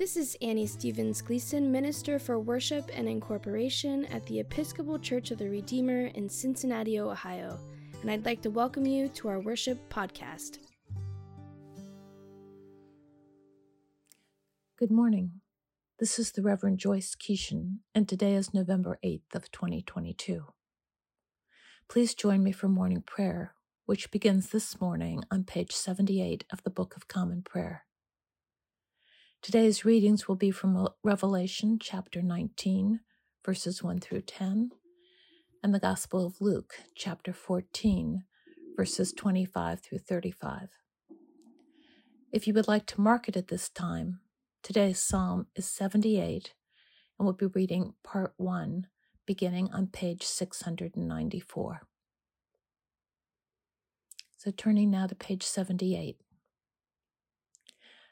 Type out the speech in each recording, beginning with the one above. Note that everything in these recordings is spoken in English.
This is Annie Stevens Gleason, Minister for Worship and Incorporation at the Episcopal Church of the Redeemer in Cincinnati, Ohio, and I'd like to welcome you to our worship podcast. Good morning. This is the Reverend Joyce Keeshan, and today is November 8th of 2022. Please join me for morning prayer, which begins this morning on page 78 of the Book of Common Prayer. Today's readings will be from Revelation chapter 19, verses 1 through 10, and the Gospel of Luke chapter 14, verses 25 through 35. If you would like to mark it at this time, today's psalm is 78, and we'll be reading part 1, beginning on page 694. So turning now to page 78.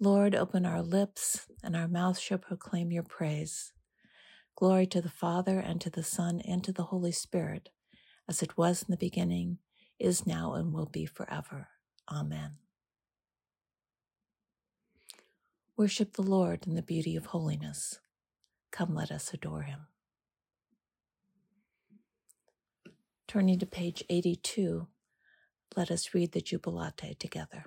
Lord, open our lips, and our mouth shall proclaim your praise. Glory to the Father, and to the Son, and to the Holy Spirit, as it was in the beginning, is now, and will be forever. Amen. Worship the Lord in the beauty of holiness. Come, let us adore him. Turning to page 82, let us read the Jubilate together.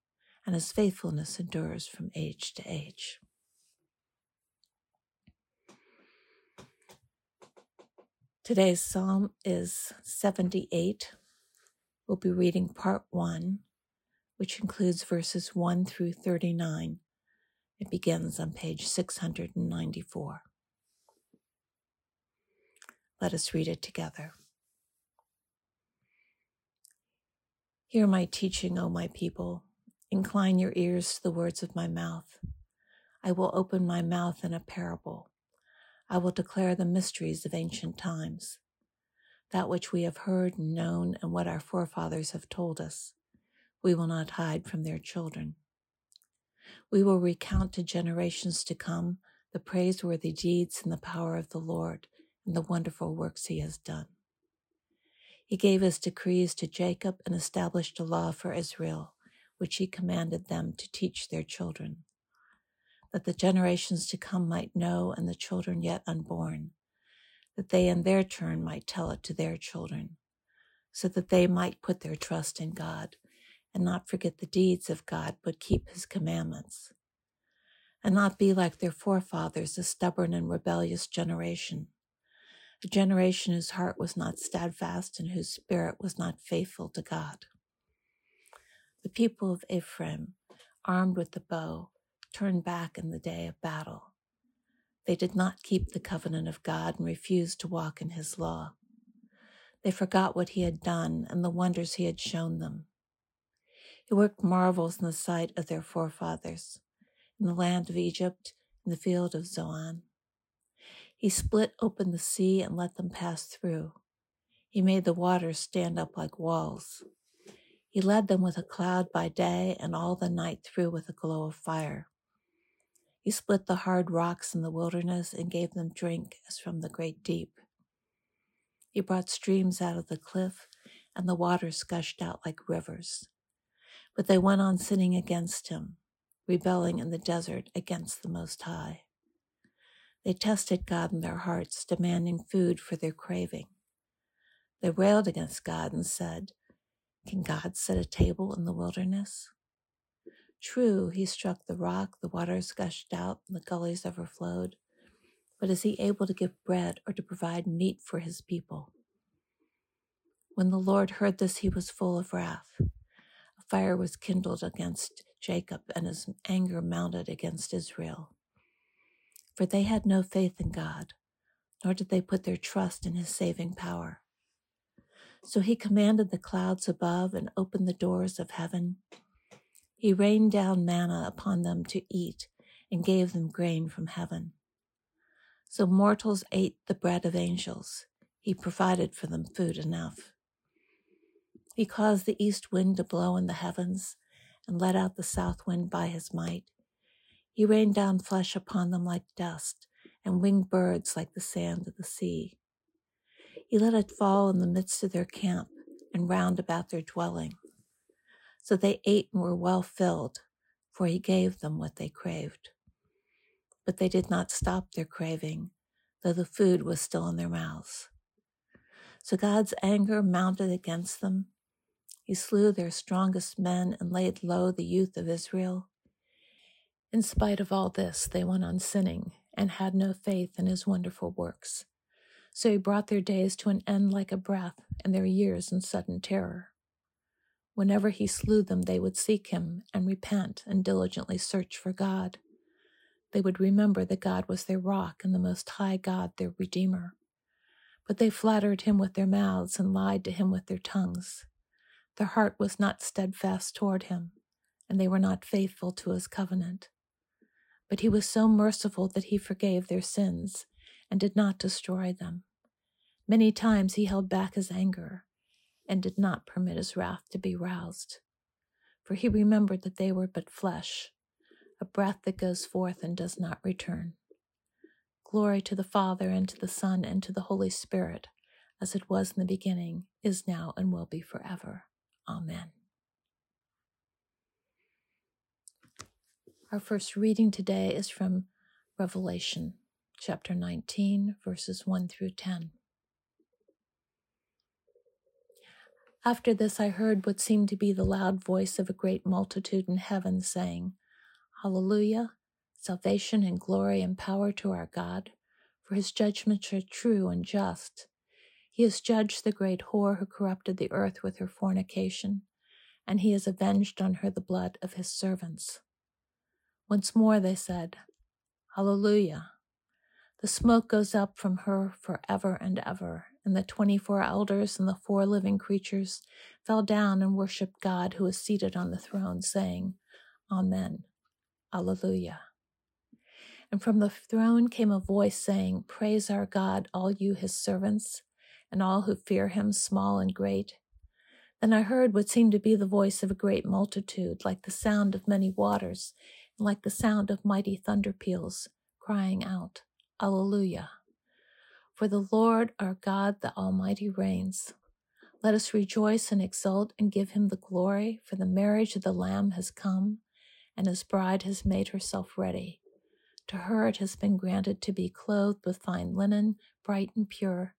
and his faithfulness endures from age to age. Today's psalm is 78. We'll be reading part one, which includes verses 1 through 39. It begins on page 694. Let us read it together. Hear my teaching, O my people. Incline your ears to the words of my mouth. I will open my mouth in a parable. I will declare the mysteries of ancient times, that which we have heard and known and what our forefathers have told us. We will not hide from their children. We will recount to generations to come the praiseworthy deeds and the power of the Lord and the wonderful works he has done. He gave his decrees to Jacob and established a law for Israel which he commanded them to teach their children, that the generations to come might know and the children yet unborn, that they in their turn might tell it to their children, so that they might put their trust in God and not forget the deeds of God, but keep his commandments, and not be like their forefathers, a stubborn and rebellious generation, a generation whose heart was not steadfast and whose spirit was not faithful to God. The people of Ephraim, armed with the bow, turned back in the day of battle. They did not keep the covenant of God and refused to walk in his law. They forgot what he had done and the wonders he had shown them. He worked marvels in the sight of their forefathers, in the land of Egypt, in the field of Zoan. He split open the sea and let them pass through. He made the waters stand up like walls. He led them with a cloud by day and all the night through with a glow of fire. He split the hard rocks in the wilderness and gave them drink as from the great deep. He brought streams out of the cliff, and the waters gushed out like rivers. But they went on sinning against him, rebelling in the desert against the Most High. They tested God in their hearts, demanding food for their craving. They railed against God and said, Can God set a table in the wilderness? True, he struck the rock, the waters gushed out, and the gullies overflowed. But is he able to give bread or to provide meat for his people? When the Lord heard this, he was full of wrath. A fire was kindled against Jacob, and his anger mounted against Israel. For they had no faith in God, nor did they put their trust in his saving power. So he commanded the clouds above and opened the doors of heaven. He rained down manna upon them to eat and gave them grain from heaven. So mortals ate the bread of angels. He provided for them food enough. He caused the east wind to blow in the heavens and let out the south wind by his might. He rained down flesh upon them like dust and winged birds like the sand of the sea. He let it fall in the midst of their camp and round about their dwelling. So they ate and were well filled, for he gave them what they craved. But they did not stop their craving, though the food was still in their mouths. So God's anger mounted against them. He slew their strongest men and laid low the youth of Israel. In spite of all this, they went on sinning and had no faith in his wonderful works. So he brought their days to an end like a breath, and their years in sudden terror. Whenever he slew them, they would seek him and repent and diligently search for God. They would remember that God was their rock and the Most High God their Redeemer. But they flattered him with their mouths and lied to him with their tongues. Their heart was not steadfast toward him, and they were not faithful to his covenant. But he was so merciful that he forgave their sins and did not destroy them. Many times he held back his anger and did not permit his wrath to be roused. For he remembered that they were but flesh, a breath that goes forth and does not return. Glory to the Father, and to the Son, and to the Holy Spirit, as it was in the beginning, is now, and will be forever. Amen. Our first reading today is from Revelation chapter 19, verses 1 through 10. After this, I heard what seemed to be the loud voice of a great multitude in heaven saying, Hallelujah! Salvation and glory and power to our God, for his judgments are true and just. He has judged the great whore who corrupted the earth with her fornication, and he has avenged on her the blood of his servants. Once more they said, Hallelujah! The smoke goes up from her for ever and ever. And the twenty four elders and the four living creatures fell down and worshipped God who is seated on the throne, saying, Amen. Alleluia. And from the throne came a voice saying, Praise our God, all you his servants, and all who fear him, small and great. Then I heard what seemed to be the voice of a great multitude, like the sound of many waters, and like the sound of mighty thunder peals, crying out, Alleluia. For the Lord our God, the Almighty, reigns. Let us rejoice and exult and give him the glory, for the marriage of the Lamb has come, and his bride has made herself ready. To her it has been granted to be clothed with fine linen, bright and pure,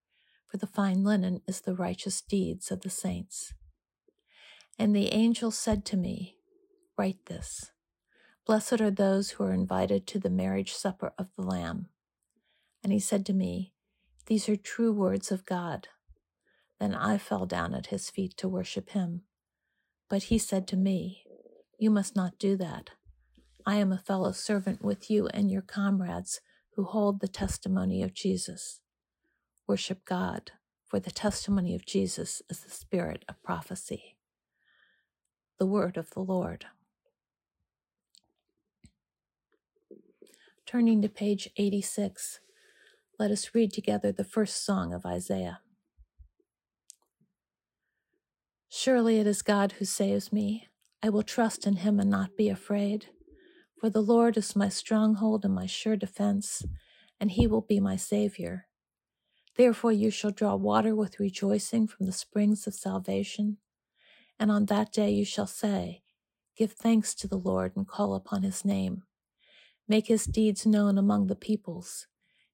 for the fine linen is the righteous deeds of the saints. And the angel said to me, Write this Blessed are those who are invited to the marriage supper of the Lamb. And he said to me, These are true words of God. Then I fell down at his feet to worship him. But he said to me, You must not do that. I am a fellow servant with you and your comrades who hold the testimony of Jesus. Worship God, for the testimony of Jesus is the spirit of prophecy. The word of the Lord. Turning to page 86, let us read together the first song of Isaiah. Surely it is God who saves me. I will trust in him and not be afraid. For the Lord is my stronghold and my sure defense, and he will be my Savior. Therefore you shall draw water with rejoicing from the springs of salvation. And on that day you shall say, Give thanks to the Lord and call upon his name. Make his deeds known among the peoples.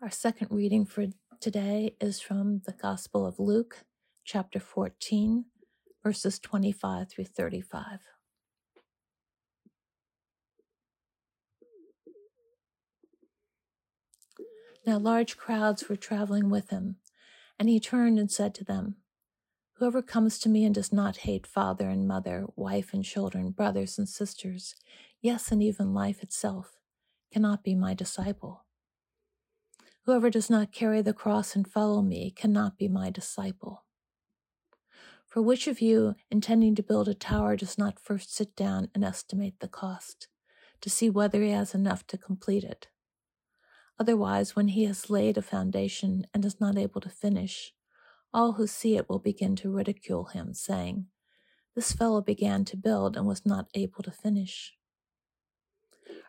Our second reading for today is from the Gospel of Luke, chapter 14, verses 25 through 35. Now large crowds were traveling with him, and he turned and said to them, Whoever comes to me and does not hate father and mother, wife and children, brothers and sisters, yes, and even life itself, cannot be my disciple. Whoever does not carry the cross and follow me cannot be my disciple. For which of you, intending to build a tower, does not first sit down and estimate the cost, to see whether he has enough to complete it? Otherwise, when he has laid a foundation and is not able to finish, all who see it will begin to ridicule him, saying, This fellow began to build and was not able to finish.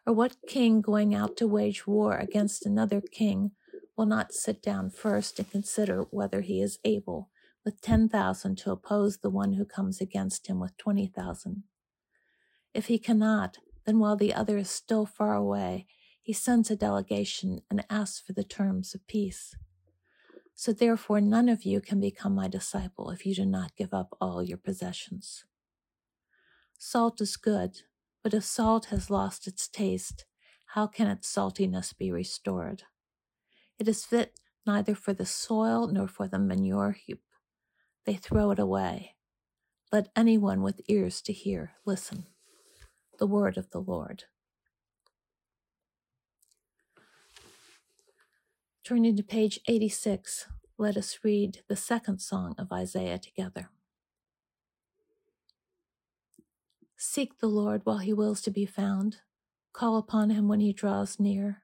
Or what king going out to wage war against another king will not sit down first and consider whether he is able with 10,000 to oppose the one who comes against him with 20,000? If he cannot, then while the other is still far away, he sends a delegation and asks for the terms of peace. So therefore, none of you can become my disciple if you do not give up all your possessions. Salt is good, but if salt has lost its taste, how can its saltiness be restored? It is fit neither for the soil nor for the manure heap. They throw it away. Let anyone with ears to hear listen. The word of the Lord. Turning to page 86, let us read the second song of Isaiah together. Seek the Lord while he wills to be found. Call upon him when he draws near.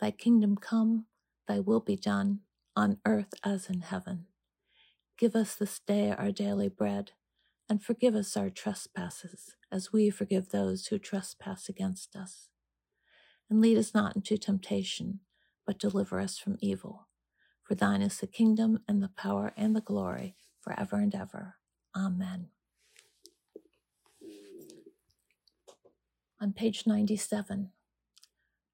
Thy kingdom come, thy will be done, on earth as in heaven. Give us this day our daily bread, and forgive us our trespasses, as we forgive those who trespass against us and lead us not into temptation, but deliver us from evil. For thine is the kingdom and the power and the glory forever and ever. Amen. On page 97,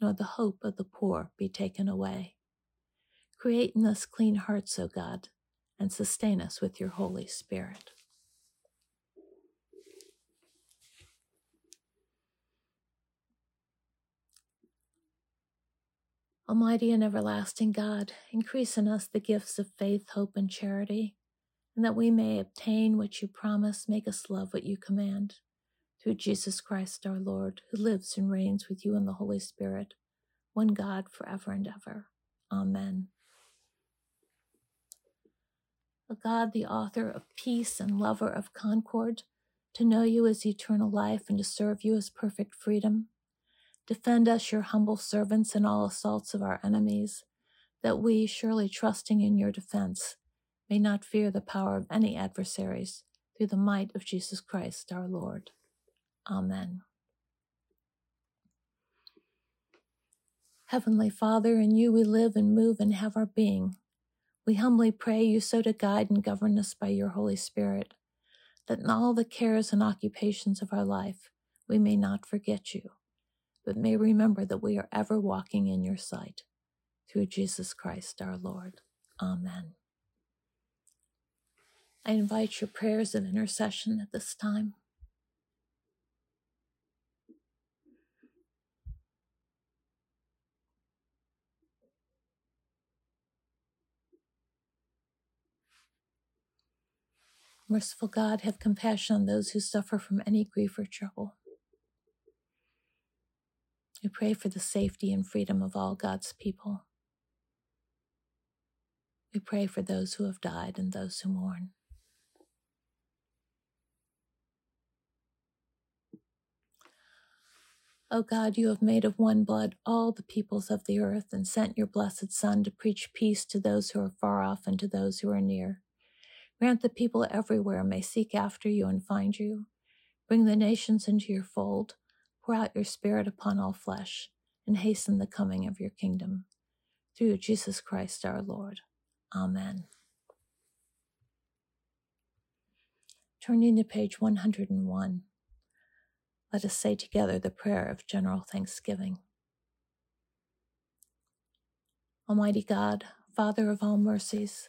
nor the hope of the poor be taken away. Create in us clean hearts, O God, and sustain us with your Holy Spirit. Almighty and everlasting God, increase in us the gifts of faith, hope, and charity, and that we may obtain what you promise, make us love what you command. Through Jesus Christ our Lord, who lives and reigns with you in the Holy Spirit, one God forever and ever. Amen. O God, the author of peace and lover of concord, to know you as eternal life and to serve you as perfect freedom Defend us, your humble servants, in all assaults of our enemies, that we, surely trusting in your defense, may not fear the power of any adversaries, through the might of Jesus Christ our Lord. Amen. Heavenly Father, in you we live and move and have our being. We humbly pray you so to guide and govern us by your Holy Spirit, that in all the cares and occupations of our life we may not forget you but may remember that we are ever walking in your sight. Through Jesus Christ our Lord. Amen. I invite your prayers of intercession at this time. Merciful God, have compassion on those who suffer from any grief or trouble. We pray for the safety and freedom of all God's people. We pray for those who have died and those who mourn. O God, you have made of one blood all the peoples of the earth and sent your blessed Son to preach peace to those who are far off and to those who are near. Grant that people everywhere may seek after you and find you. Bring the nations into your fold Pour out your Spirit upon all flesh, and hasten the coming of your kingdom. Through Jesus Christ our Lord. Amen. Turning to page 101, let us say together the prayer of general thanksgiving. Almighty God, Father of all mercies,